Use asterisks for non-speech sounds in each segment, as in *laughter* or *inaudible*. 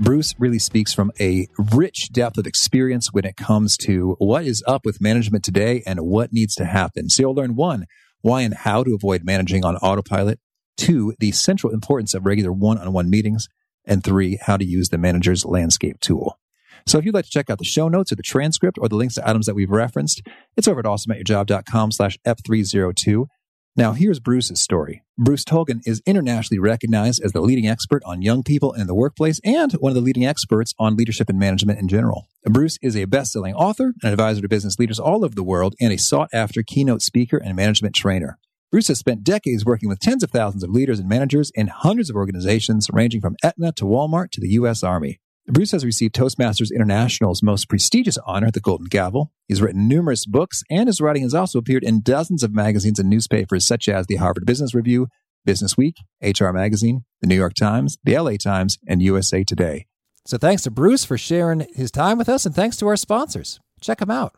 Bruce really speaks from a rich depth of experience when it comes to what is up with management today and what needs to happen. So you'll learn one, why and how to avoid managing on autopilot. Two, the central importance of regular one on one meetings. And three, how to use the manager's landscape tool. So if you'd like to check out the show notes or the transcript or the links to items that we've referenced, it's over at awesomeatyourjob.com slash F302. Now, here's Bruce's story. Bruce Tulgan is internationally recognized as the leading expert on young people in the workplace and one of the leading experts on leadership and management in general. Bruce is a best-selling author, an advisor to business leaders all over the world, and a sought-after keynote speaker and management trainer. Bruce has spent decades working with tens of thousands of leaders and managers in hundreds of organizations, ranging from Aetna to Walmart to the U.S. Army. Bruce has received Toastmasters International's most prestigious honor, the Golden Gavel. He's written numerous books, and his writing has also appeared in dozens of magazines and newspapers such as the Harvard Business Review, Business Week, HR Magazine, the New York Times, the LA Times, and USA Today. So thanks to Bruce for sharing his time with us, and thanks to our sponsors. Check them out.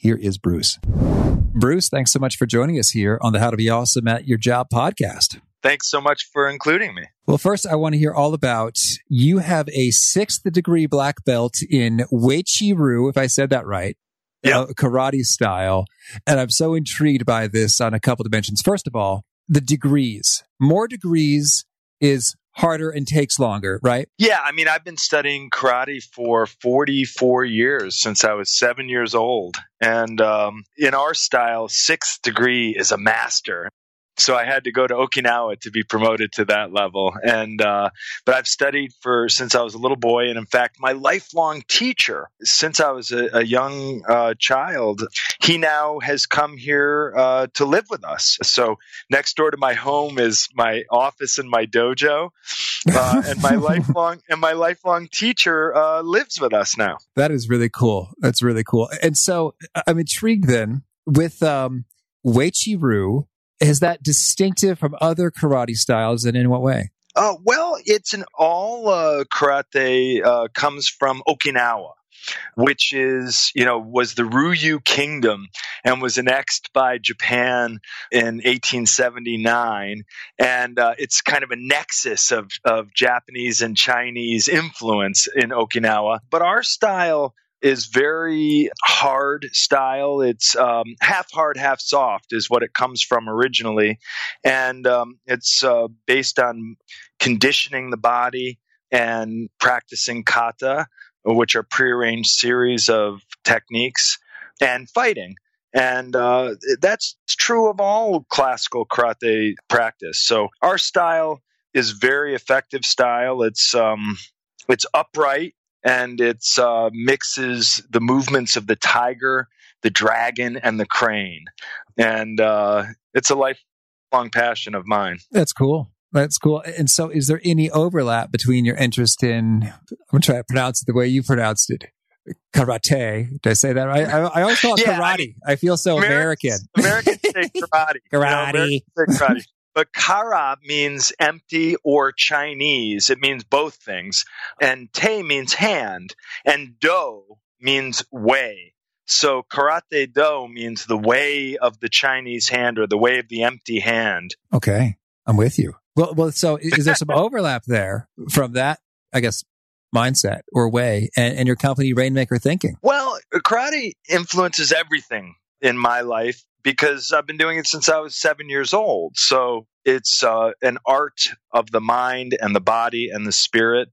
Here is Bruce. Bruce, thanks so much for joining us here on the How to Be Awesome at Your Job podcast. Thanks so much for including me. Well, first, I want to hear all about you have a sixth degree black belt in Uechi Ryu, if I said that right. Yeah. Uh, karate style. And I'm so intrigued by this on a couple dimensions. First of all, the degrees. More degrees is harder and takes longer, right? Yeah, I mean, I've been studying karate for 44 years since I was seven years old. And um, in our style, sixth degree is a master. So I had to go to Okinawa to be promoted to that level. And uh, but I've studied for since I was a little boy, and in fact, my lifelong teacher since I was a, a young uh, child, he now has come here uh, to live with us. So next door to my home is my office and my dojo, uh, *laughs* and my lifelong and my lifelong teacher uh, lives with us now. That is really cool. That's really cool. And so I'm intrigued then with um, Uechi Ryu is that distinctive from other karate styles and in what way? Uh, well, it's an all uh, karate uh, comes from Okinawa, which is you know was the Ryukyu Kingdom and was annexed by Japan in 1879, and uh, it's kind of a nexus of of Japanese and Chinese influence in Okinawa. But our style is very hard style. It's um, half hard, half soft, is what it comes from originally, and um, it's uh, based on conditioning the body and practicing kata, which are prearranged series of techniques, and fighting. And uh, that's true of all classical karate practice. So our style is very effective style. It's um, it's upright and it uh, mixes the movements of the tiger, the dragon, and the crane. And uh, it's a lifelong passion of mine. That's cool. That's cool. And so, is there any overlap between your interest in, I'm going to try to pronounce it the way you pronounced it, karate? Did I say that right? I, I always call it Yeah, karate. I I feel so American. American say karate. you know, *laughs* Karate. Say karate. But kara means empty or Chinese. It means both things. And te means hand. And do means way. So karate do means the way of the Chinese hand or the way of the empty hand. Okay. I'm with you. Well, well, so is there some *laughs* overlap there from that, I guess, mindset or way and, and your company Rainmaker thinking? Well, karate influences everything in my life because I've been doing it since I was seven years old. So it's uh, an art of the mind and the body and the spirit,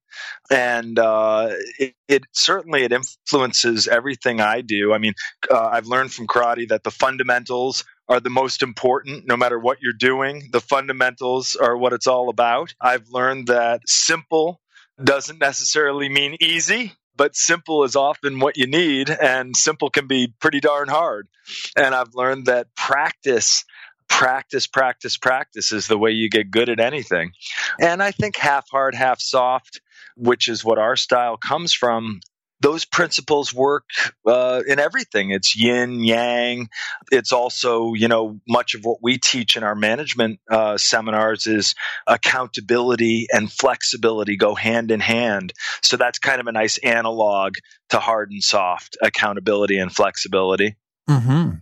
and uh, it, it, certainly it influences everything I do. I mean, uh, I've learned from karate that the fundamentals are the most important no matter what you're doing. The fundamentals are what it's all about. I've learned that simple doesn't necessarily mean easy but simple is often what you need, and simple can be pretty darn hard. And I've learned that practice practice, practice, practice is the way you get good at anything. And I think half hard, half soft, which is what our style comes from, those principles work uh, in everything. It's yin, yang. It's also, you know, much of what we teach in our management uh, seminars is accountability and flexibility go hand in hand. So that's kind of a nice analog to hard and soft accountability and flexibility. Mm-hmm.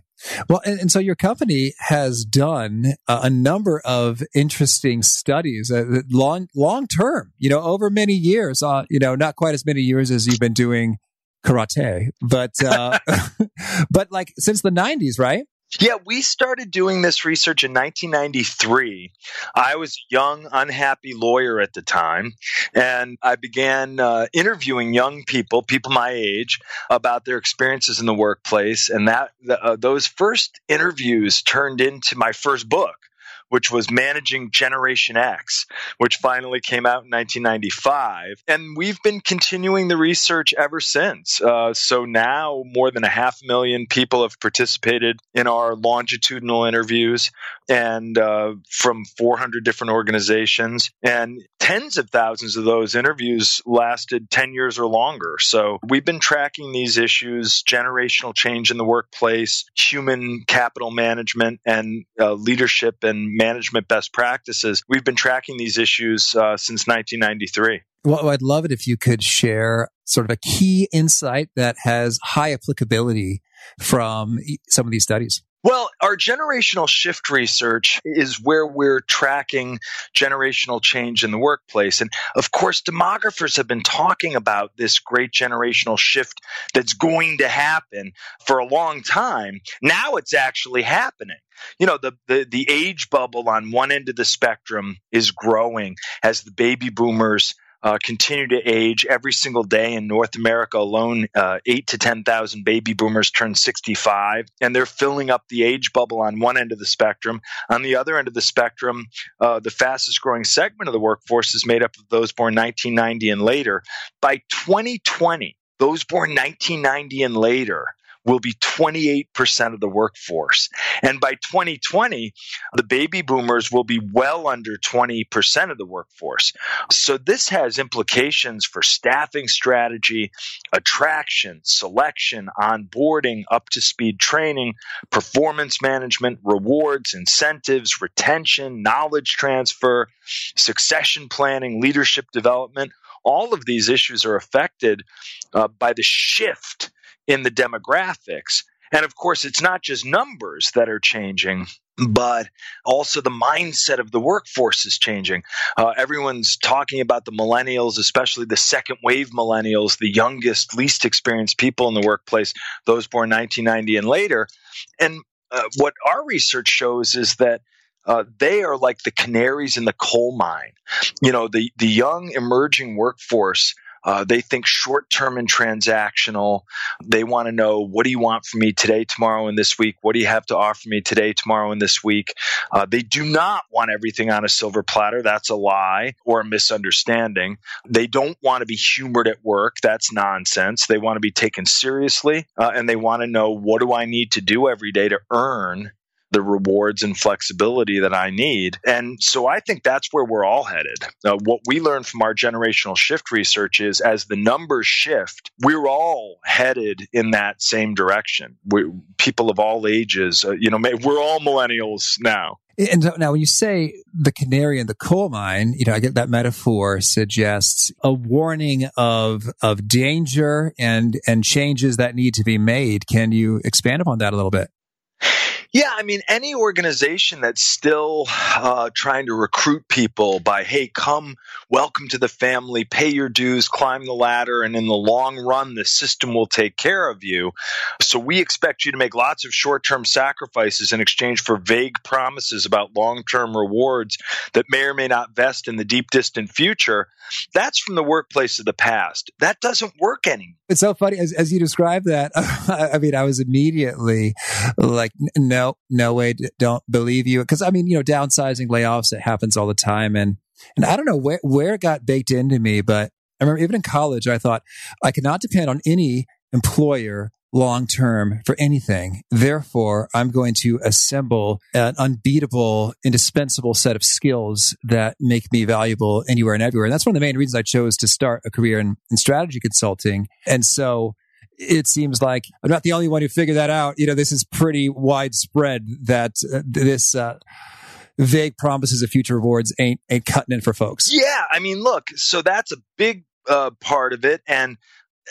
Well, and, and, so your company has done a, number of interesting studies, uh, long long term. You know, over many years. Uh, you know, not quite as many years as you've been doing karate, but uh, *laughs* but like since the '90s, right? Yeah, we started doing this research in 1993. I was a young, unhappy lawyer at the time, and I began uh, interviewing young people, people my age, about their experiences in the workplace. And that uh, those first interviews turned into my first book which was Managing Generation X, which finally came out in 1995. And we've been continuing the research ever since. Uh, so now more than a half million people have participated in our longitudinal interviews and uh, from 400 different organizations. And tens of thousands of those interviews lasted 10 years or longer. So we've been tracking these issues generational change in the workplace, human capital management, and uh, leadership and management best practices. We've been tracking these issues uh, since 1993. Well, I'd love it if you could share sort of a key insight that has high applicability from some of these studies. Well, our generational shift research is where we're tracking generational change in the workplace. And of course, demographers have been talking about this great generational shift that's going to happen for a long time. Now it's actually happening. You know, the, the, the age bubble on one end of the spectrum is growing as the baby boomers uh, continue to age every single day in North America alone. Uh, eight to 10,000 baby boomers turn 65, and they're filling up the age bubble on one end of the spectrum. On the other end of the spectrum, uh, the fastest growing segment of the workforce is made up of those born 1990 and later. By 2020, those born 1990 and later will be 28% of the workforce. And by 2020, the baby boomers will be well under 20% of the workforce. So this has implications for staffing strategy, attraction, selection, onboarding, up to speed training, performance management, rewards, incentives, retention, knowledge transfer, succession planning, leadership development. All of these issues are affected uh, by the shift in the demographics. And of course, it's not just numbers that are changing, but also the mindset of the workforce is changing. Uh, everyone's talking about the millennials, especially the second wave millennials, the youngest, least experienced people in the workplace, those born 1990 and later. And uh, what our research shows is that uh, they are like the canaries in the coal mine. You know, the, the young emerging workforce uh, they think short term and transactional. They want to know what do you want from me today, tomorrow, and this week? What do you have to offer me today, tomorrow, and this week? Uh, they do not want everything on a silver platter. That's a lie or a misunderstanding. They don't want to be humored at work. That's nonsense. They want to be taken seriously uh, and they want to know what do I need to do every day to earn the rewards and flexibility that I need. And so I think that's where we're all headed. Uh, what we learned from our generational shift research is as the numbers shift, we're all headed in that same direction. we people of all ages, uh, you know, we're all millennials now. And now, when you say the canary in the coal mine, you know, I get that metaphor suggests a warning of of danger and and changes that need to be made. Can you expand upon that a little bit? Yeah, I mean, any organization that's still uh, trying to recruit people by, hey, come, welcome to the family, pay your dues, climb the ladder, and in the long run, the system will take care of you. So we expect you to make lots of short term sacrifices in exchange for vague promises about long term rewards that may or may not vest in the deep, distant future. That's from the workplace of the past. That doesn't work anymore. It's so funny as, as you describe that. *laughs* I mean, I was immediately like, no, no way, don't believe you. Because I mean, you know, downsizing, layoffs, it happens all the time, and and I don't know where where it got baked into me, but I remember even in college, I thought I cannot depend on any employer long term for anything. Therefore, I'm going to assemble an unbeatable, indispensable set of skills that make me valuable anywhere and everywhere. And that's one of the main reasons I chose to start a career in, in strategy consulting. And so it seems like I'm not the only one who figured that out. You know, this is pretty widespread that uh, this, uh, vague promises of future rewards ain't ain't cutting it for folks. Yeah, I mean, look, so that's a big uh, part of it, and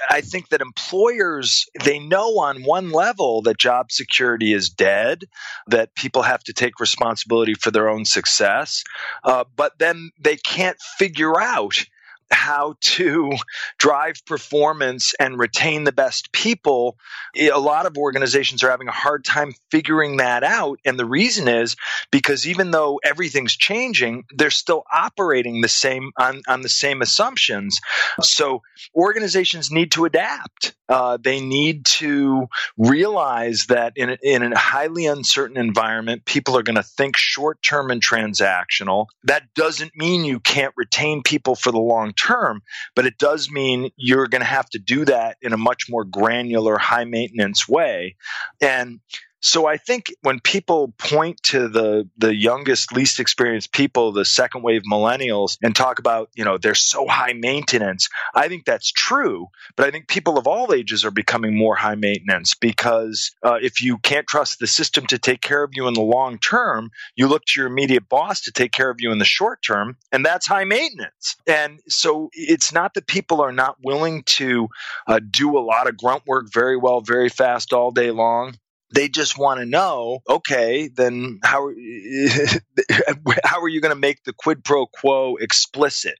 I think that employers they know on one level that job security is dead, that people have to take responsibility for their own success, uh, but then they can't figure out how to drive performance and retain the best people, a lot of organizations are having a hard time figuring that out. And the reason is because even though everything's changing, they're still operating the same on, on the same assumptions. So organizations need to adapt. Uh, they need to realize that in a, in a highly uncertain environment, people are going to think short term and transactional. That doesn't mean you can't retain people for the long term, but it does mean you're going to have to do that in a much more granular, high maintenance way. And so I think when people point to the the youngest, least experienced people, the second wave millennials, and talk about you know they're so high maintenance, I think that's true. But I think people of all ages are becoming more high maintenance because uh, if you can't trust the system to take care of you in the long term, you look to your immediate boss to take care of you in the short term, and that's high maintenance. And so it's not that people are not willing to uh, do a lot of grunt work very well, very fast all day long they just want to know, okay, then how *laughs* how are you going to make the quid pro quo explicit?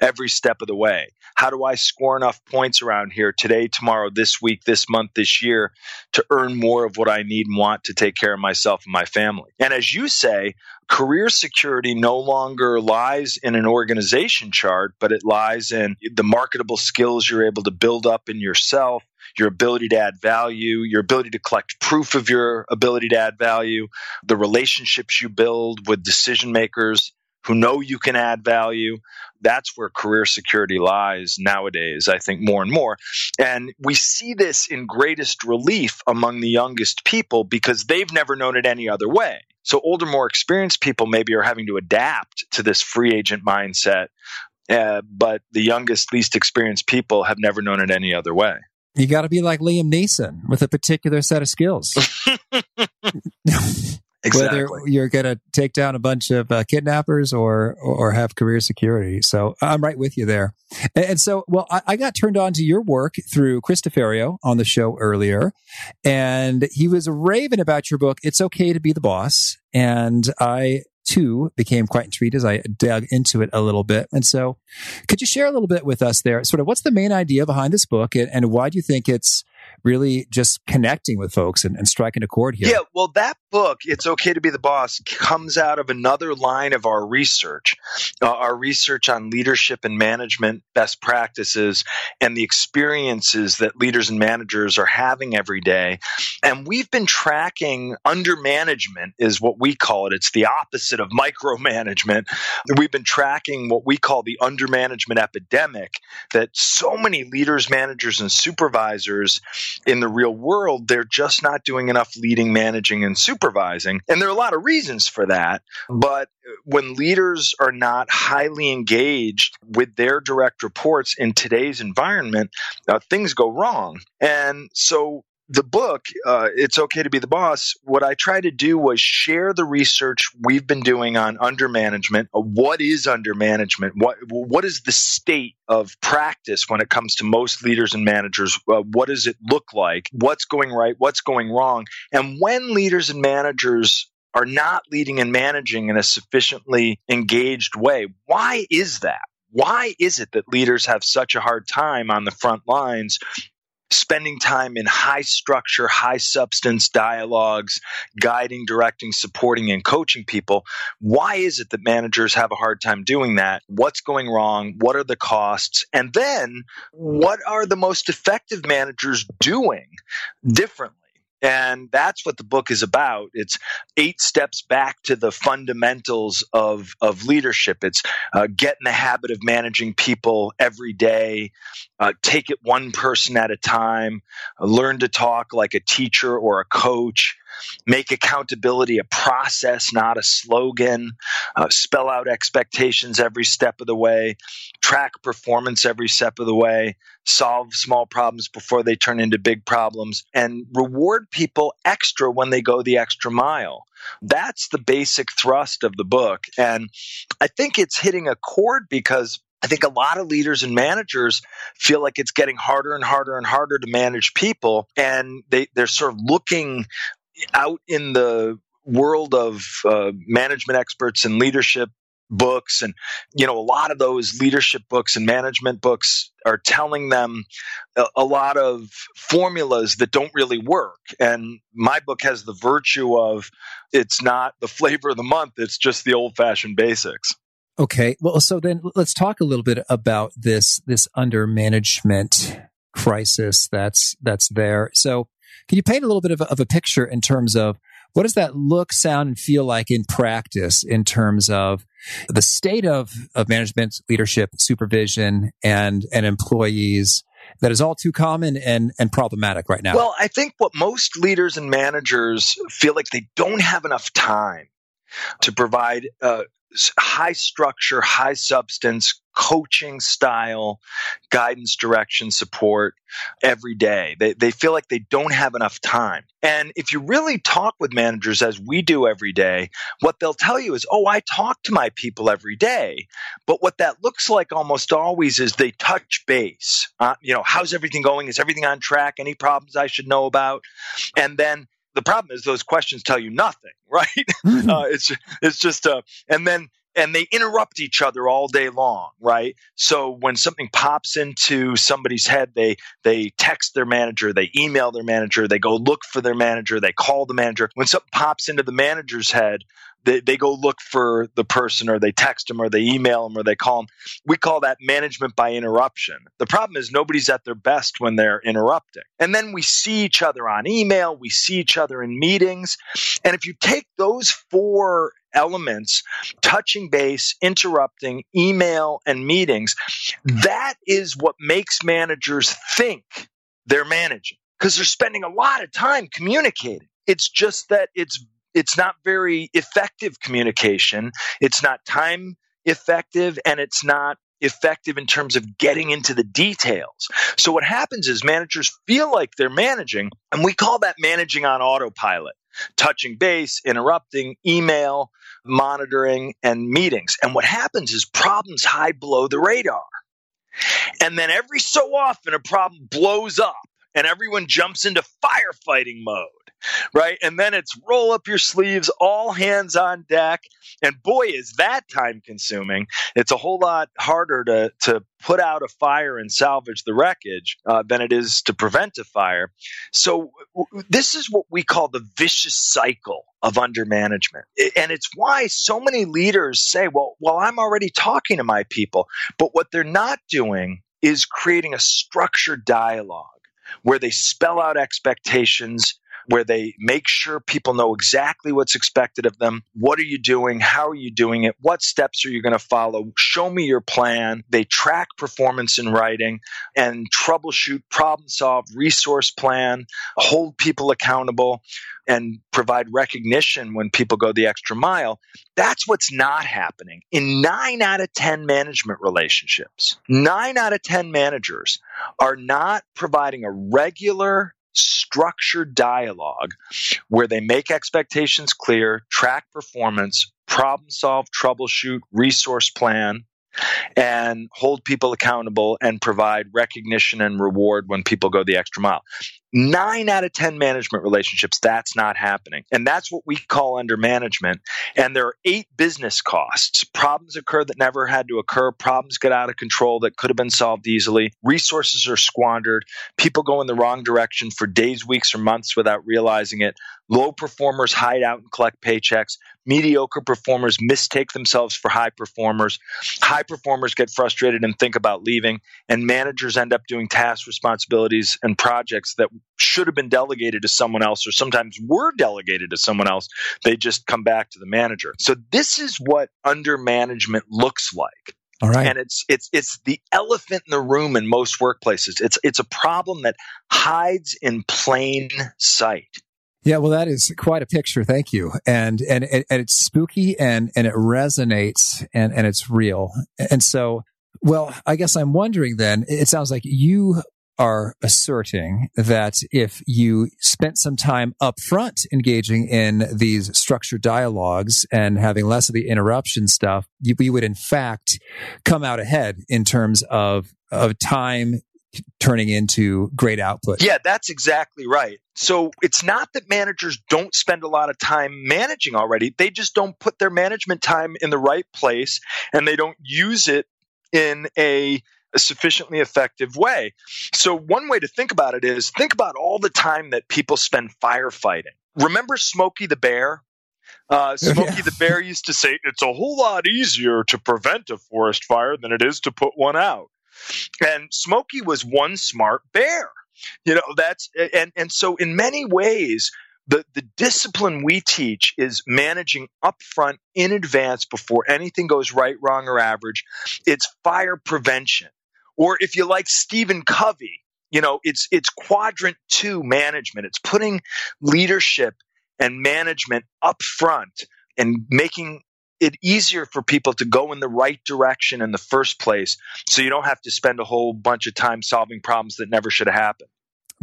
every step of the way? How do I score enough points around here today, tomorrow, this week, this month, this year to earn more of what I need and want to take care of myself and my family? And as you say, career security no longer lies in an organization chart, but it lies in the marketable skills you're able to build up in yourself your ability to add value, your ability to collect proof of your ability to add value, the relationships you build with decision makers who know you can add value. That's where career security lies nowadays, I think, more and more. And we see this in greatest relief among the youngest people because they've never known it any other way. So, older, more experienced people maybe are having to adapt to this free agent mindset. Uh, but the youngest, least experienced people have never known it any other way. You got to be like Liam Neeson with a particular set of skills. *laughs* *laughs* Exactly. Whether you're going to take down a bunch of uh, kidnappers or or have career security, so I'm right with you there. And, and so, well, I, I, got turned on to your work through Chris DeFerrio on the show earlier, and he was raving about your book. It's okay to be the boss, and I too became quite intrigued as I dug into it a little bit. And so, could you share a little bit with us there? Sort of what's the main idea behind this book and, and why do you think it's really just connecting with folks and, and striking a chord here? Yeah, well, that book, It's Okay to Be the Boss, comes out of another line of our research, uh, our research on leadership and management best practices and the experiences that leaders and managers are having every day. And we've been tracking under management, is what we call it. It's the opposite of micromanagement. We've been tracking what we call the under management epidemic that so many leaders, managers, and supervisors in the real world, they're just not doing enough leading, managing, and supervising. And there are a lot of reasons for that. But when leaders are not highly engaged with their direct reports in today's environment, uh, things go wrong. And so the book, uh, It's Okay to Be the Boss, what I tried to do was share the research we've been doing on under management. Uh, what is under management? What, what is the state of practice when it comes to most leaders and managers? Uh, what does it look like? What's going right? What's going wrong? And when leaders and managers are not leading and managing in a sufficiently engaged way, why is that? Why is it that leaders have such a hard time on the front lines spending time in high structure, high substance dialogues, guiding, directing, supporting, and coaching people. Why is it that managers have a hard time doing that? What's going wrong? What are the costs? And then what are the most effective managers doing differently? And that's what the book is about. It's eight steps back to the fundamentals of, of leadership. It's uh, get in the habit of managing people every day, uh, take it one person at a time, learn to talk like a teacher or a coach, make accountability a process, not a slogan, uh, spell out expectations every step of the way, track performance every step of the way, solve small problems before they turn into big problems, and reward people extra when they go the extra mile. That's the basic thrust of the book. And I think it's hitting a chord because I think a lot of leaders and managers feel like it's getting harder and harder and harder to manage people. And they, they're sort of looking out in the world of uh, management experts and leadership books and you know a lot of those leadership books and management books are telling them a, a, lot of formulas that don't really work. And my book has the virtue of it's not the flavor of the month it's just the old fashioned basics. Okay well so then let's talk a little bit about this this under management crisis that's that's there. So can you paint a little bit of a, of a picture in terms of what does that look, sound, and feel like in practice in terms of the state of, of management, leadership, supervision, and, and employees that is all too common and, and problematic right now? Well, I think what most leaders and managers feel like they don't have enough time to provide uh, high structure, high substance coaching style guidance, direction, support every day. They, they feel like they don't have enough time. And if you really talk with managers as we do every day, what they'll tell you is, oh, I talk to my people every day. But what that looks like almost always is they touch base. Uh, you know, how's everything going? Is everything on track? Any problems I should know about? And then the problem is those questions tell you nothing, *laughs* right? Mm-hmm. Uh, it's it's just uh, and then and they interrupt each other all day long, right? So when something pops into somebody's head, they they text their manager, they email their manager, they go look for their manager, they call the manager. When something pops into the manager's head, they, they go look for the person or they text them or they email them or they call them. We call that management by interruption. The problem is nobody's at their best when they're interrupting. And then we see each other on email, we see each other in meetings. And if you take those four elements touching base, interrupting, email, and meetings hmm. that is what makes managers think they're managing because they're spending a lot of time communicating. It's just that it's it's not very effective communication. It's not time effective and it's not effective in terms of getting into the details. So what happens is managers feel like they're managing and we call that managing on autopilot. Touching base, interrupting, email, monitoring, and meetings. And what happens is problems hide below the radar. And then every so often a problem blows up and everyone jumps into firefighting mode right? And then it's roll up your sleeves, all hands on deck. And boy, is that time consuming. It's a whole lot harder to, to put out a fire and salvage the wreckage uh, than it is to prevent a fire. So, w- this is what we call the vicious cycle of undermanagement. And it's why so many leaders say, well, well, I'm already talking to my people. But what they're not doing is creating a structured dialogue where they spell out expectations, where they make sure people know exactly what's expected of them. What are you doing? How are you doing it? What steps are you going to follow? Show me your plan. They track performance in writing and troubleshoot, problem solve, resource plan, hold people accountable and provide recognition when people go the extra mile. That's what's not happening in nine out of 10 management relationships. Nine out of 10 managers are not providing a regular structured dialogue where they make expectations clear, track performance, problem solve, troubleshoot, resource plan, and hold people accountable and provide recognition and reward when people go the extra mile. Nine out of 10 management relationships, that's not happening. And that's what we call under management. And there are eight business costs. Problems occur that never had to occur. Problems get out of control that could have been solved easily. Resources are squandered. People go in the wrong direction for days, weeks, or months without realizing it. Low performers hide out and collect paychecks. Mediocre performers mistake themselves for high performers. High performers get frustrated and think about leaving. And managers end up doing tasks, responsibilities, and projects that should have been delegated to someone else or sometimes were delegated to someone else. They just come back to the manager. So this is what under management looks like. All right. And it's it's it's the elephant in the room in most workplaces. It's it's a problem that hides in plain sight. Yeah, well, that is quite a picture. Thank you. And and and it's spooky and and it resonates and and it's real. And so, well, I guess I'm wondering then. It sounds like you are asserting that if you spent some time up front engaging in these structured dialogues and having less of the interruption stuff, you, you would in fact come out ahead in terms of of time turning into great output. Yeah, that's exactly right. So it's not that managers don't spend a lot of time managing already. They just don't put their management time in the right place and they don't use it in a, a sufficiently effective way. So one way to think about it is think about all the time that people spend firefighting. Remember Smokey the Bear? Uh, *laughs* Smokey yeah. the Bear used to say, It's a whole lot easier to prevent a forest fire than it is to put one out. And Smokey was one smart bear. You know, that's and and so in many ways the, the discipline we teach is managing upfront in advance before anything goes right, wrong, or average. It's fire prevention. Or if you like Stephen Covey, you know, it's it's quadrant two management. It's putting leadership and management up front and making it easier for people to go in the right direction in the first place so you don't have to spend a whole bunch of time solving problems that never should have happened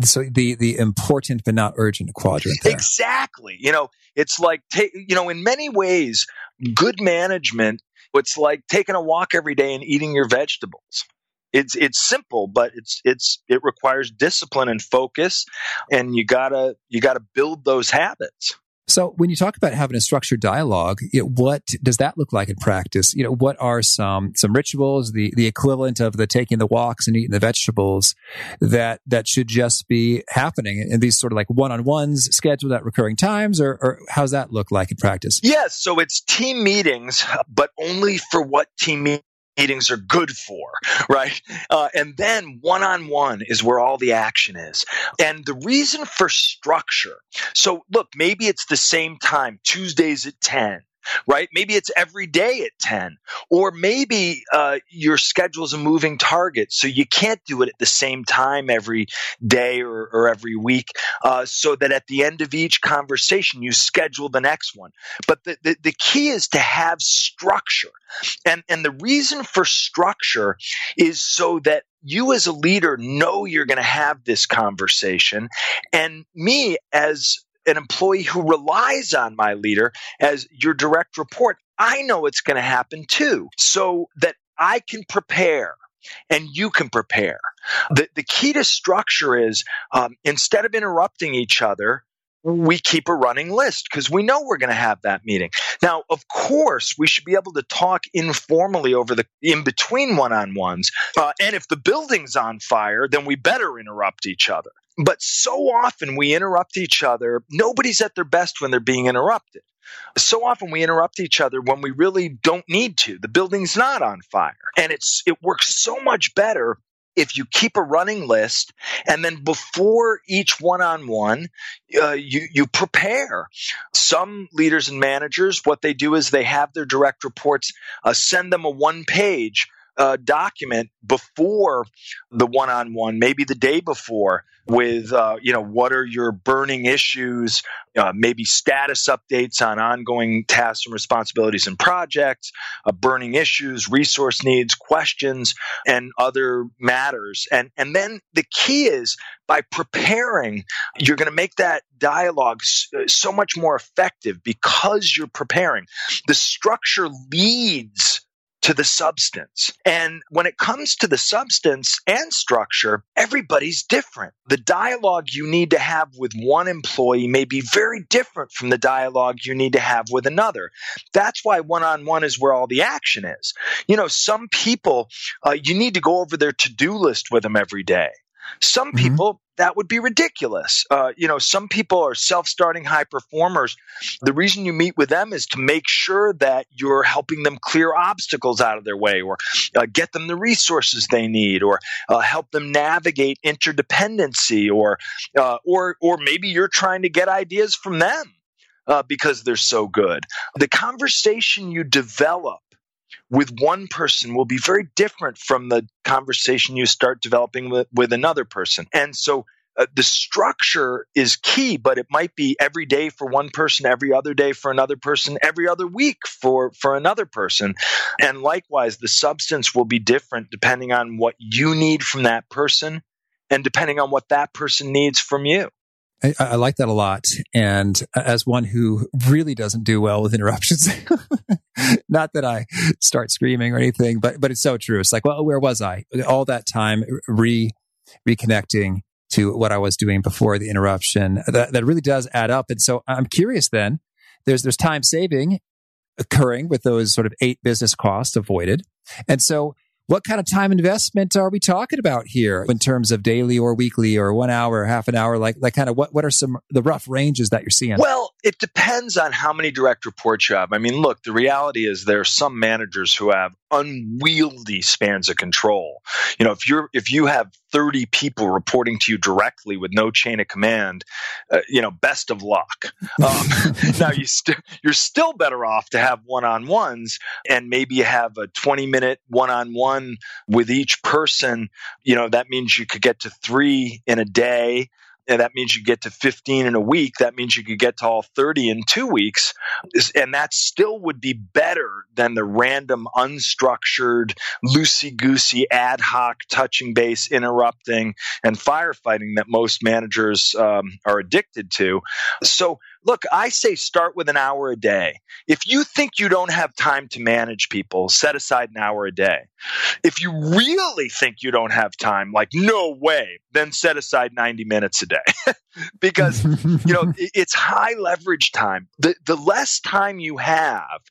so the the important but not urgent quadrant there. exactly you know it's like ta- you know in many ways good management it's like taking a walk every day and eating your vegetables it's it's simple but it's it's it requires discipline and focus and you gotta you gotta build those habits so when you talk about having a structured dialogue, it, what does that look like in practice? You know, what are some some rituals, the the equivalent of the taking the walks and eating the vegetables that that should just be happening in these sort of like one on ones scheduled at recurring times, or, or how's that look like in practice? Yes, so it's team meetings, but only for what team meetings are good for, right? Uh, and then one on one is where all the action is. And the reason for structure so, look, maybe it's the same time, Tuesdays at 10 right? Maybe it's every day at 10. Or maybe uh, your schedule is a moving target, so you can't do it at the same time every day or, or every week, uh, so that at the end of each conversation, you schedule the next one. But the, the, the key is to have structure. And, and the reason for structure is so that you as a leader know you're going to have this conversation. And me as an employee who relies on my leader as your direct report, I know it's going to happen too, so that I can prepare and you can prepare. The, the key to structure is um, instead of interrupting each other, we keep a running list because we know we're going to have that meeting. Now, of course, we should be able to talk informally over the in between one on ones. Uh, and if the building's on fire, then we better interrupt each other. But so often we interrupt each other. Nobody's at their best when they're being interrupted. So often we interrupt each other when we really don't need to. The building's not on fire. And it's it works so much better if you keep a running list and then before each one-on-one uh, you you prepare some leaders and managers what they do is they have their direct reports uh, send them a one page uh, document before the one-on-one, maybe the day before, with uh, you know what are your burning issues, uh, maybe status updates on ongoing tasks and responsibilities and projects, uh, burning issues, resource needs, questions, and other matters. And and then the key is by preparing, you're going to make that dialogue uh, so much more effective because you're preparing. The structure leads to the substance. And when it comes to the substance and structure, everybody's different. The dialogue you need to have with one employee may be very different from the dialogue you need to have with another. That's why one on one is where all the action is. You know, some people, uh, you need to go over their to do list with them every day. Some mm-hmm. people, that would be ridiculous. Uh, you know, some people are self starting high performers. The reason you meet with them is to make sure that you're helping them clear obstacles out of their way or uh, get them the resources they need or uh, help them navigate interdependency or, uh, or, or maybe you're trying to get ideas from them. Uh, because they're so good. The conversation you develop with one person will be very different from the conversation you start developing with, with another person. And so uh, the structure is key, but it might be every day for one person, every other day for another person, every other week for, for another person. And likewise, the substance will be different depending on what you need from that person and depending on what that person needs from you. I, I, like that a lot. And as one who really doesn't do well with interruptions, *laughs* not that I start screaming or anything, but, but it's so true. It's like, well, where was I? All that time re, reconnecting to what I was doing before the interruption. That, that really does add up. And so I'm curious then, there's, there's time saving occurring with those sort of eight business costs avoided. And so what kind of time investment are we talking about here in terms of daily or weekly or one hour half an hour? Like, like kind of what, what are some the rough ranges that you're seeing? Well, it depends on how many direct reports you have. I mean, look, the reality is there are some managers who have unwieldy spans of control. You know, if you're if you have 30 people reporting to you directly with no chain of command, uh, you know, best of luck. *laughs* Um, now you st- you're still better off to have one-on-ones and maybe you have a 20 minute one-on-one with each person. You know, that means you could get to 3 in a day and that means you get to 15 in a week. That means you could get to all 30 in two weeks. And that still would be better than the random, unstructured, loosey goosey, ad hoc, touching base, interrupting, and firefighting that most managers um, are addicted to. So, look, I say start with an hour a day. If you think you don't have time to manage people, set aside an hour a day. If you really think you don't have time, like no way, then set aside 90 minutes a day. *laughs* because, you know, *laughs* it's high leverage time. The, the less time you have,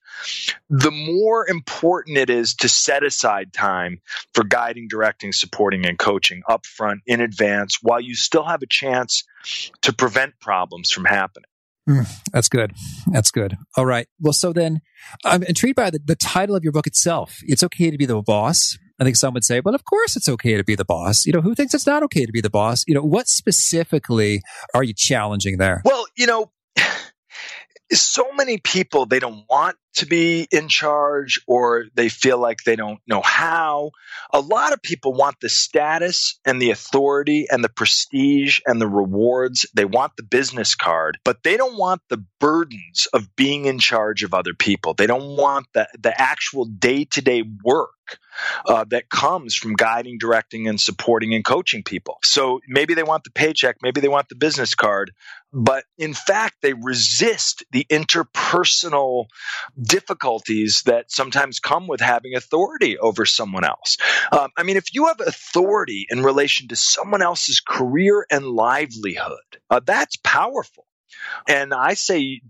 the more important it is to set aside time for guiding, directing, supporting, and coaching upfront in advance while you still have a chance to prevent problems from happening. Mm, that's good. That's good. All right. Well, so then I'm intrigued by the, the title of your book itself. It's okay to be the boss. I think some would say, well, of course it's okay to be the boss. You know, who thinks it's not okay to be the boss? You know, what specifically are you challenging there? Well, you know, so many people, they don't want to be in charge or they feel like they don't know how. A lot of people want the status and the authority and the prestige and the rewards. They want the business card, but they don't want the burdens of being in charge of other people. They don't want the, the actual day to day work uh, that comes from guiding, directing, and supporting and coaching people. So maybe they want the paycheck, maybe they want the business card, but in fact, they resist the interpersonal difficulties that sometimes come with having authority over someone else. Um, I mean, if you have authority in relation to someone else's career and livelihood, uh, that's powerful. And I say,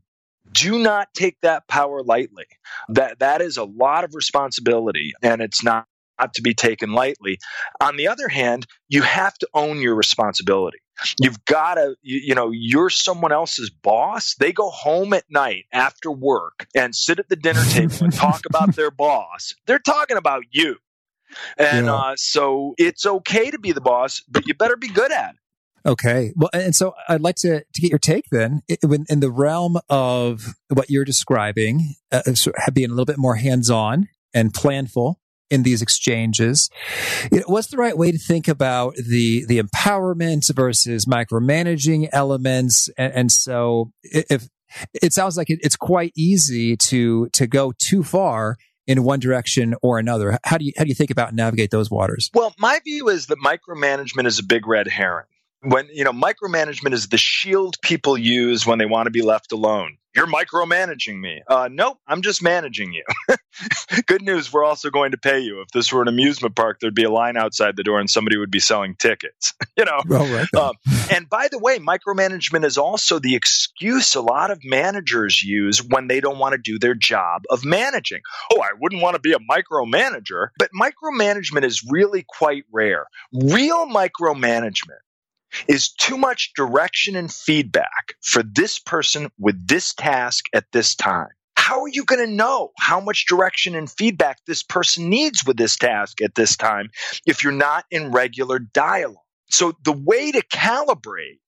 do not take that power lightly. That that is a lot of responsibility, and it's not not to be taken lightly. On the other hand, you have to own your responsibility. You've got to, you, you, know, you're someone else's boss. They go home at night after work and sit at the dinner table and talk *laughs* about their boss. They're talking about you. And yeah. uh, so it's okay to be the boss, but you better be good at it. Okay. Well, and so I'd like to, to get your take then in the realm of what you're describing, uh, being a little bit more hands on and planful in these exchanges. What's the right way to think about the the empowerment versus micromanaging elements? And, and so, if it sounds like it, it's quite easy to to go too far in one direction or another. How do you how do you think about navigate those waters? Well, my view is that micromanagement is a big red herring when you know micromanagement is the shield people use when they want to be left alone you're micromanaging me. Uh, nope i'm just managing you. *laughs* Good news we're also going to pay you. If this were an amusement park there'd be a line outside the door and somebody would be selling tickets *laughs* you know? Right. Um, and by the way micromanagement is also the excuse a lot of managers use when they don't want to do their job of managing. Oh i wouldn't want to be a micromanager but micromanagement is really quite rare. Real micromanagement is too much direction and feedback for this person with this task at this time. How are you going to know how much direction and feedback this person needs with this task at this time if you're not in regular dialogue? So the way to calibrate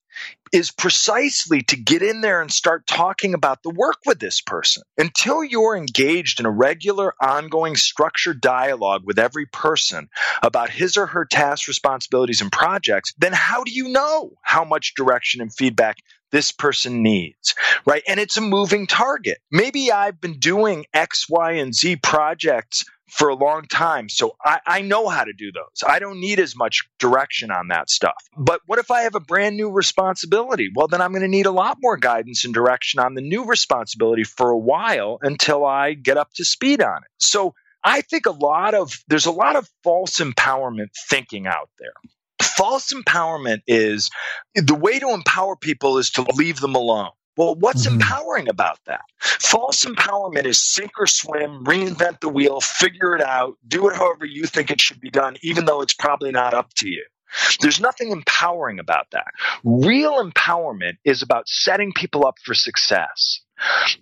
is precisely to get in there and start talking about the work with this person. Until you're engaged in a regular, ongoing, structured dialogue with every person about his or her tasks, responsibilities, and projects, then how do you know how much direction and feedback this person needs, right? And it's a moving target. Maybe I've been doing X, Y, and Z projects for a long time. So I, I, know how to do those. I don't need as much direction on that stuff. But what if I have a brand new responsibility? Well, then I'm going to need a lot more guidance and direction on the new responsibility for a while until I get up to speed on it. So I think a lot of, there's a lot of false empowerment thinking out there. False empowerment is the way to empower people is to leave them alone. Well, what's mm-hmm. empowering about that? False empowerment is sink or swim, reinvent the wheel, figure it out, do it however you think it should be done, even though it's probably not up to you. There's nothing empowering about that. Real empowerment is about setting people up for success.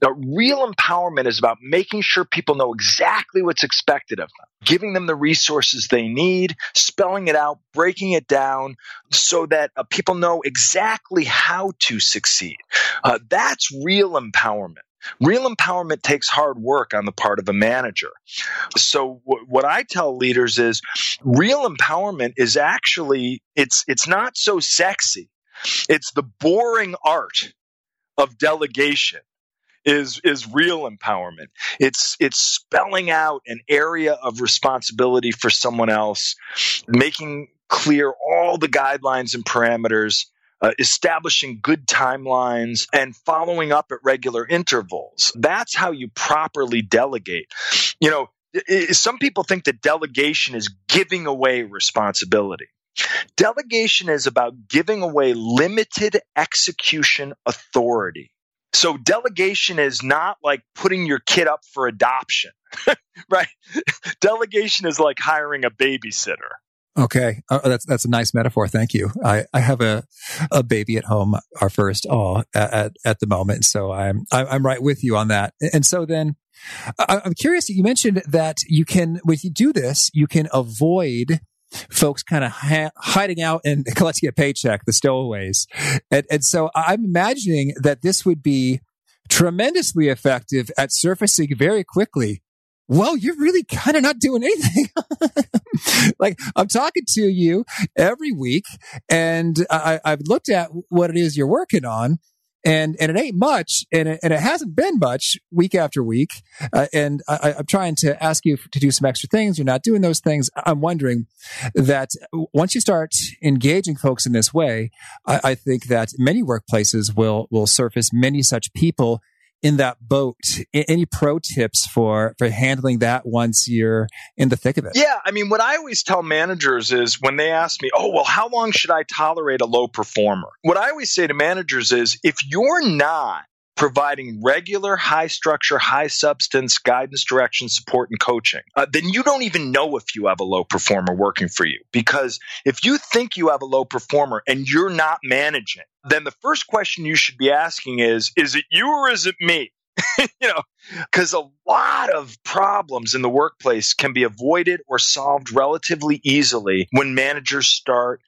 Now, real empowerment is about making sure people know exactly what's expected of them, giving them the resources they need, spelling it out, breaking it down so that uh, people know exactly how to succeed. Uh, that's real empowerment. Real empowerment takes hard work on the part of a manager. So w- what I tell leaders is real empowerment is actually it's it's not so sexy. It's the boring art of delegation is is real empowerment. It's it's spelling out an area of responsibility for someone else, making clear all the guidelines and parameters, uh, establishing good timelines, and following up at regular intervals. That's how you properly delegate. You know, some people think that delegation is giving away responsibility. Delegation is about giving away limited execution authority. So delegation is not like putting your kid up for adoption, *laughs* right? delegation is like hiring a babysitter. Okay, uh, that's that's a nice metaphor. Thank you. I, I have a a baby at home, our first, all at at the moment. So I'm I'm right with you on that. And so then, I'm curious. You mentioned that you can, when you do this, you can avoid folks kind of ha- hiding out and *laughs* collecting a paycheck, the stowaways. And, and so I'm imagining that this would be tremendously effective at surfacing very quickly. Well, you're really kind of not doing anything. *laughs* like I'm talking to you every week and I, I've looked at what it is you're working on and and it ain't much, and it, and it hasn't been much week after week. Uh, and I, am trying to ask you to do some extra things. You're not doing those things. I'm wondering that once you start engaging folks in this way, I, I think that many workplaces will will surface many such people in that boat. Any pro tips for for handling that once you're in the thick of it? Yeah, I mean, what I always tell managers is when they ask me, "Oh, well, how long should I tolerate a low performer?" What I always say to managers is, if you're not providing regular high structure, high substance guidance, direction, support, and coaching, uh, then you don't even know if you have a low performer working for you. Because if you think you have a low performer and you're not managing, then the first question you should be asking is, is it you or is it me? *laughs* you know, because a lot of problems in the workplace can be avoided or solved relatively easily when managers start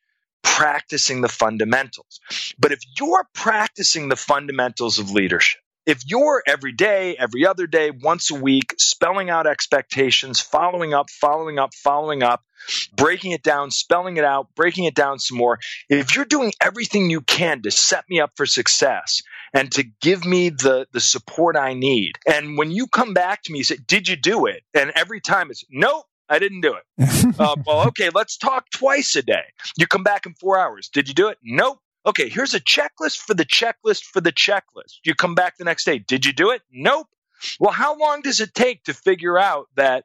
practicing the fundamentals. But if you're practicing the fundamentals of leadership, if you're every day, every other day, once a week, spelling out expectations, following up, following up, following up, breaking it down, spelling it out, breaking it down some more, if you're doing everything you can to set me up for success and to give me the, the support I need, and when you come back to me, you say, Did you do it? And every time it's, Nope. I didn't do it. uh, *laughs* well, okay, let's talk twice a day. You come back in four hours. Did you do it? Nope. Okay, here's a checklist for the checklist for the checklist. You come back the next day. Did you do it? Nope. Well, how long does it take to figure out that,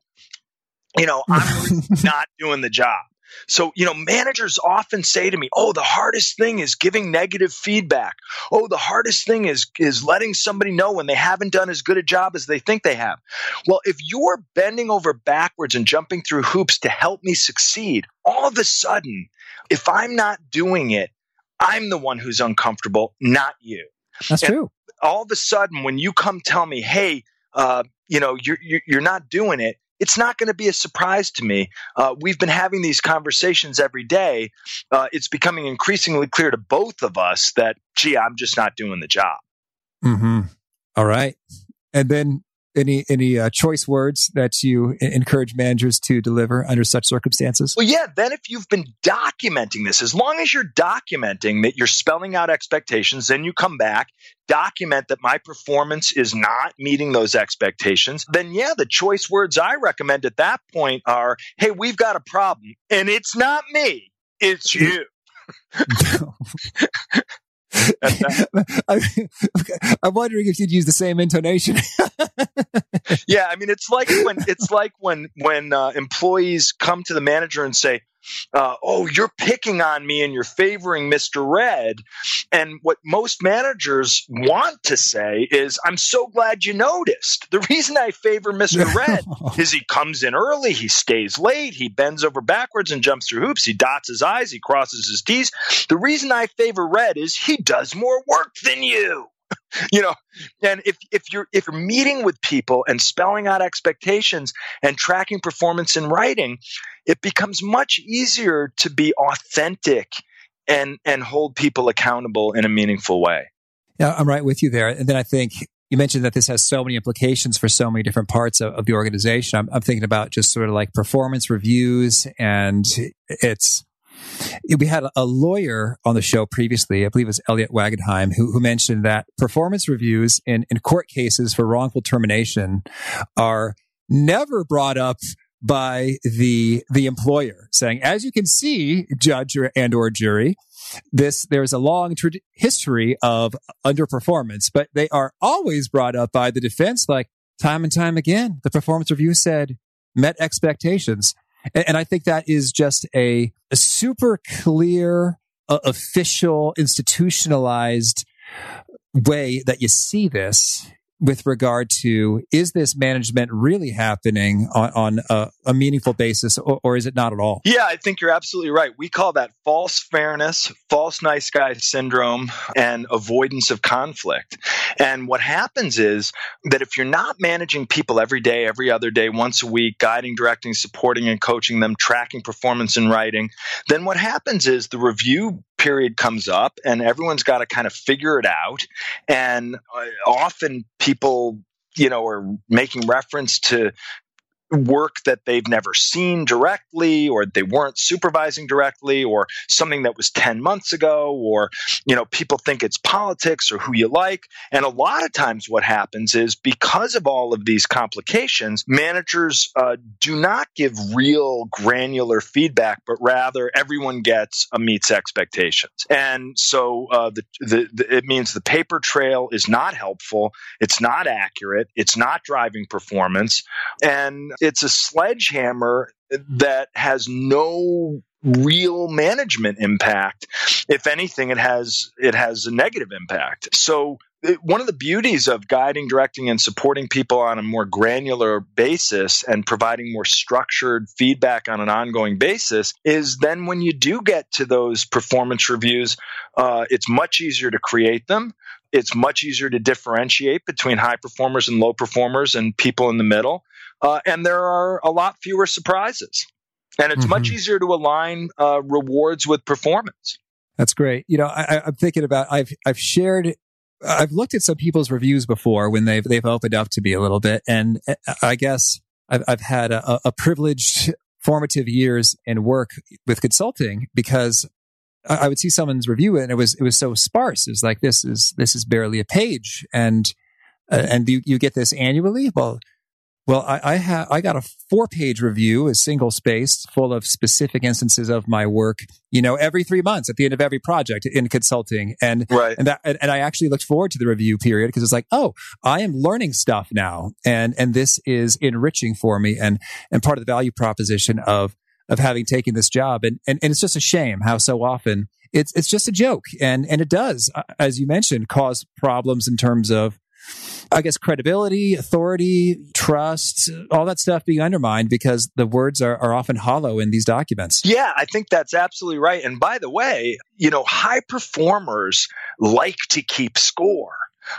you know, I'm *laughs* not doing the job? So, you know, managers often say to me, "Oh, the hardest thing is giving negative feedback. Oh, the hardest thing is is letting somebody know when they haven't done as good a job as they think they have." Well, if you're bending over backwards and jumping through hoops to help me succeed, all of a sudden, if I'm not doing it, I'm the one who's uncomfortable, not you. That's and true. All of a sudden, when you come tell me, "Hey, uh, you know, you're you're not doing it," it's not going to be a surprise to me. Uh, we've been having these conversations every day. Uh, it's becoming increasingly clear to both of us that, gee, I'm just not doing the job. Mm-hmm. All right. And then any any uh, choice words that you encourage managers to deliver under such circumstances? Well, yeah. Then if you've been documenting this, as long as you're documenting that you're spelling out expectations, then you come back, document that my performance is not meeting those expectations. Then yeah, the choice words I recommend at that point are, "Hey, we've got a problem, and it's not me, it's *laughs* you." *laughs* *laughs* *laughs* I, am wondering if you'd use the same intonation. *laughs* yeah, I mean, it's like when it's like when when uh, employees come to the manager and say, uh, oh, you're picking on me and you're favoring Mr. Red. And what most managers want to say is, I'm so glad you noticed. The reason I favor Mr. *laughs* Red is he comes in early, he stays late, he bends over backwards and jumps through hoops, he dots his I's, he crosses his T's. The reason I favor Red is he does more work than you. *laughs* you know and if if you're if you're meeting with people and spelling out expectations and tracking performance in writing it becomes much easier to be authentic and and hold people accountable in a meaningful way. Yeah i'm right with you there. And then i think you mentioned that this has so many implications for so many different parts of, of the organization. I'm, I'm thinking about just sort of like performance reviews and it's we had a lawyer on the show previously, I believe it was Elliot Wagenheim, who, who mentioned that performance reviews in, in court cases for wrongful termination are never brought up by the the employer saying as you can see judge or, and or jury this there's a long history of underperformance. But they are always brought up by the defense like time and time again the performance review said met expectations and, and I think that is just a, a super clear, uh, official, institutionalized way that you see this with regard to is this management really happening on, on a, a, meaningful basis or, or, is it not at all? Yeah, I think you're absolutely right. We call that false fairness, false nice guy syndrome, and avoidance of conflict. And what happens is that if you're not managing people every day, every other day, once a week, guiding, directing, supporting, and coaching them, tracking performance and writing, then what happens is the review period comes up and everyone's got to kind of figure it out. And uh, often people, you know, are making reference to work that they've never seen directly or they weren't supervising directly or something that was 10 months ago or you know people think it's politics or who you like. And a lot of times what happens is because of all of these complications managers uh, do not give real granular feedback but rather everyone gets a meets expectations. And so uh, the, the, the, it means the paper trail is not helpful it's not accurate it's not driving performance. And it's a sledgehammer that has no real management impact. If anything, it has it has a negative impact. So one of the beauties of guiding, directing, and supporting people on a more granular basis and providing more structured feedback on an ongoing basis is then when you do get to those performance reviews, uh, it's much easier to create them. It's much easier to differentiate between high performers and low performers and people in the middle uh, and there are a lot fewer surprises. And it's mm-hmm. much easier to align uh, rewards with performance. That's great. You know, I, am thinking about I've I've shared I've looked at some people's reviews before when they've they've opened up to me a little bit, and uh, I guess I've, I've had a, a privileged formative years in work with consulting because I would see someone's review and it was it was so sparse. It was like this is this is barely a page, and uh, and you you get this annually. Well, well, I, I have I got a four page review, a single space full of specific instances of my work. You know, every three months at the end of every project in consulting, and right. and that and I actually looked forward to the review period because it's like, oh, I am learning stuff now, and and this is enriching for me, and and part of the value proposition of of having taken this job, and and, and it's just a shame how so often it's it's just a joke, and and it does, uh, as you mentioned, cause problems in terms of I guess credibility, authority, trust, all that stuff being undermined because the words are, are often hollow in these documents. Yeah, I think that's absolutely right. And by the way, you know, high performers like to keep score.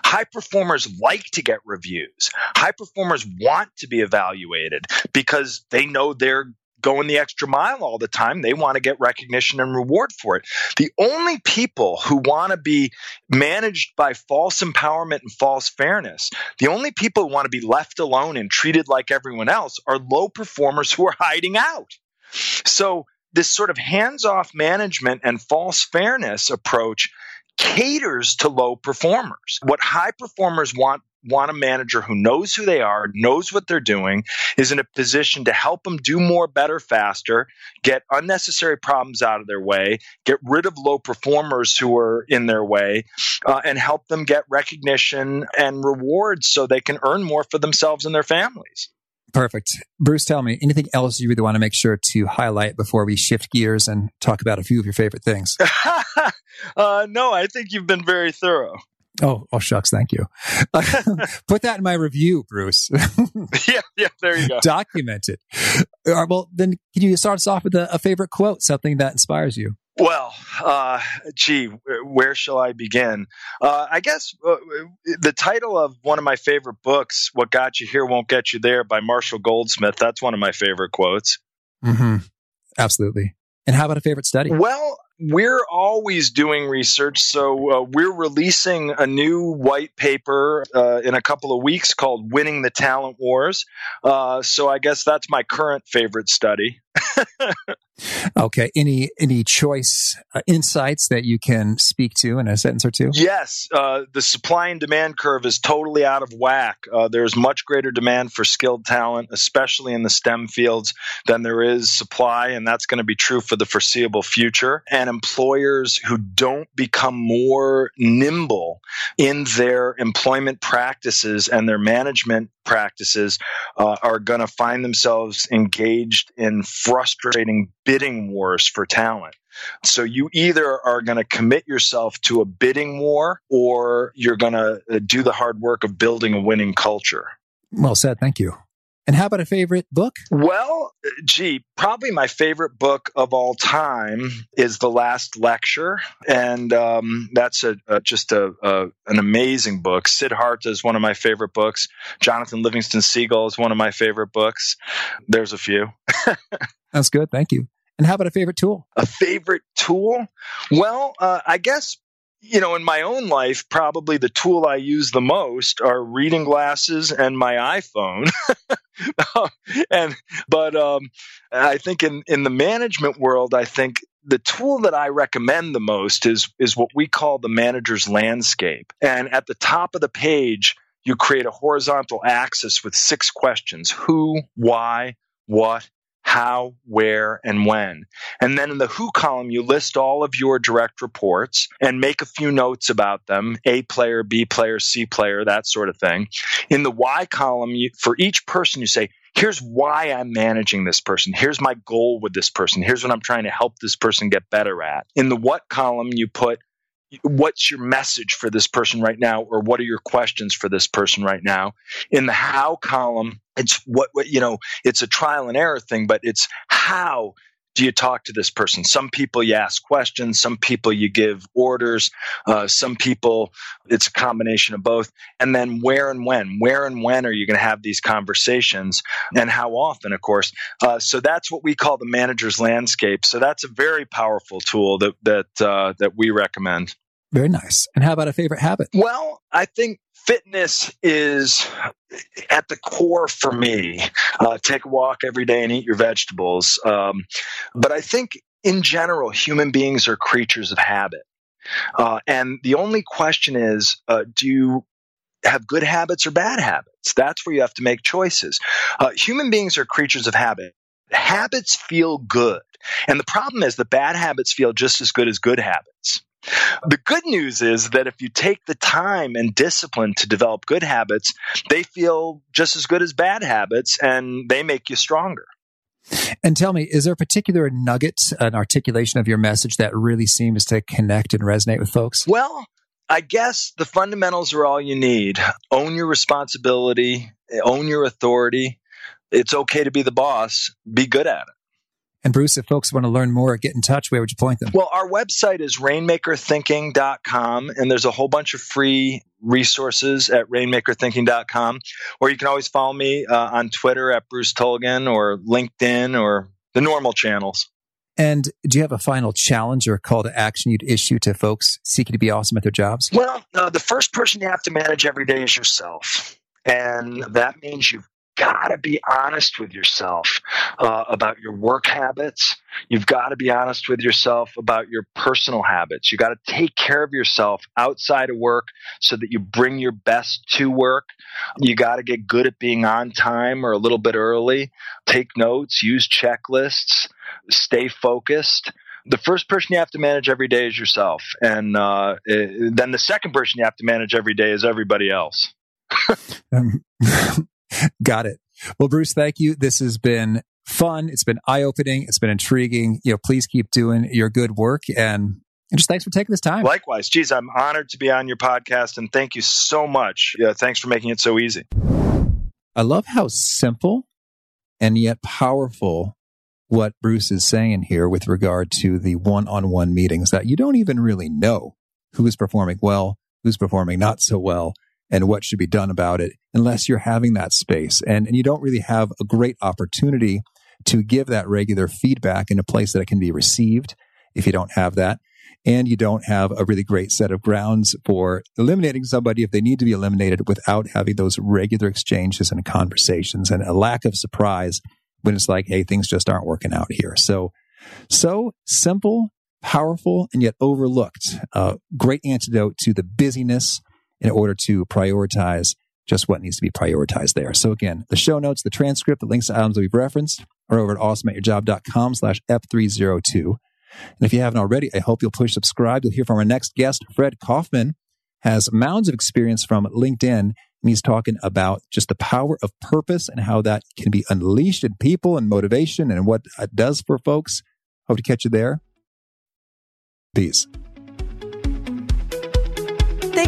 High performers like to get reviews. High performers want to be evaluated because they know they're going the extra mile all the time. They want to get recognition and reward for it. The only people who want to be managed by false empowerment and false fairness, the only people who want to be left alone and treated like everyone else are low performers who are hiding out. So, this sort of hands off management and false fairness approach caters to low performers. What high performers want want a manager who knows who they are, knows what they're doing, is in a position to help them do more, better, faster, get unnecessary problems out of their way, get rid of low performers who are in their way, uh, and help them get recognition and rewards so they can earn more for themselves and their families. Perfect. Bruce, tell me anything else you really want to make sure to highlight before we shift gears and talk about a few of your favorite things? *laughs* uh, no, I think you've been very thorough. Oh, oh, shucks. Thank you. *laughs* Put that in my review, Bruce. *laughs* yeah, yeah, there you go. Document it. Uh, well, then can you start us off with a, a favorite quote, something that inspires you? Well, uh, gee, where shall I begin? Uh, I guess uh, the title of one of my favorite books, What Got You Here Won't Get You There by Marshall Goldsmith, that's one of my favorite quotes. Mm-hmm. Absolutely. And how about a favorite study? Well, we're always doing research. So uh, we're releasing a new white paper uh, in a couple of weeks called Winning the Talent Wars. Uh, so I guess that's my current favorite study. *laughs* okay. Any any choice uh, insights that you can speak to in a sentence or two? Yes. Uh, the supply and demand curve is totally out of whack. Uh, there's much greater demand for skilled talent, especially in the STEM fields, than there is supply, and that's going to be true for the foreseeable future. And employers who don't become more nimble in their employment practices and their management practices uh, are going to find themselves engaged in frustrating bidding wars for talent. So you either are going to commit yourself to a bidding war or you're going to uh, do the hard work of building a winning culture. Well said. Thank you. And how about a favorite book? Well, gee, probably my favorite book of all time is The Last Lecture. And um, that's a, a just a, a, an amazing book. Sid Siddhartha is one of my favorite books. Jonathan Livingston Seagull is one of my favorite books. There's a few. *laughs* that's good. Thank you. And how about a favorite tool? A favorite tool? Well, uh, I guess you know, in my own life, probably the tool I use the most are reading glasses and my iPhone. *laughs* and but um, I think in in the management world, I think the tool that I recommend the most is is what we call the manager's landscape. And at the top of the page, you create a horizontal axis with six questions: who, why, what, how, where, and when. And then in the who column, you list all of your direct reports and make a few notes about them A player, B player, C player, that sort of thing. In the why column, you, for each person, you say, here's why I'm managing this person. Here's my goal with this person. Here's what I'm trying to help this person get better at. In the what column, you put what's your message for this person right now or what are your questions for this person right now? In the how column it's what, what you know it's a trial and error thing but it's how do you talk to this person? Some people you ask questions, some people you give orders, uh, some people it's a combination of both. And then where and when? Where and when are you going to have these conversations, and how often? Of course. Uh, so that's what we call the manager's landscape. So that's a very powerful tool that that uh, that we recommend. Very nice. And how about a favorite habit? Well, I think fitness is at the core for me. Uh, take a walk every day and eat your vegetables. Um, but I think in general, human beings are creatures of habit. Uh, and the only question is uh, do you have good habits or bad habits? That's where you have to make choices. Uh, human beings are creatures of habit. Habits feel good. And the problem is the bad habits feel just as good as good habits. The good news is that if you take the time and discipline to develop good habits, they feel just as good as bad habits and they make you stronger. And tell me, is there a particular nugget, an articulation of your message that really seems to connect and resonate with folks? Well, I guess the fundamentals are all you need. Own your responsibility, own your authority. It's okay to be the boss, be good at it. And Bruce, if folks want to learn more, or get in touch, where would you point them? Well, our website is rainmakerthinking.com, and there's a whole bunch of free resources at rainmakerthinking.com. Or you can always follow me uh, on Twitter at Bruce Tulgan or LinkedIn or the normal channels. And do you have a final challenge or call to action you'd issue to folks seeking to be awesome at their jobs? Well, uh, the first person you have to manage every day is yourself. And that means you've got to be honest with yourself uh, about your work habits. You've got to be honest with yourself about your personal habits. You got to take care of yourself outside of work so that you bring your best to work. You got to get good at being on time or a little bit early. Take notes, use checklists, stay focused the first person you have to manage every day is yourself and uh, then the second person you have to manage every day is everybody else *laughs* um, *laughs* *laughs* Got it. Well, Bruce, thank you. This has been fun. It's been eye opening. It's been intriguing. You know, please keep doing your good work and and just thanks for taking this time. Likewise. Geez, I'm honored to be on your podcast and thank you so much. Yeah, thanks for making it so easy. I love how simple and yet powerful what Bruce is saying here with regard to the one on one meetings that you don't even really know who is performing well, who's performing not so well and what should be done about it unless you're having that space. And, and you don't really have a great opportunity to give that regular feedback in a place that it can be received if you don't have that. And you don't have a really great set of grounds for eliminating somebody if they need to be eliminated without having those regular exchanges and conversations and a lack of surprise when it's like, hey, things just aren't working out here. So, so simple, powerful, and yet overlooked. Uh, great antidote to the busyness in order to prioritize just what needs to be prioritized there. So again, the show notes, the transcript, the links to items that we've referenced are over at awesomeatyourjob.com slash F302. And if you haven't already, I hope you'll push subscribe. You'll hear from our next guest, Fred Kofman, has mounds of experience from LinkedIn. And he's talking about just the power of purpose and how that can be unleashed in people and motivation and what it does for folks. Hope to catch you there. Peace.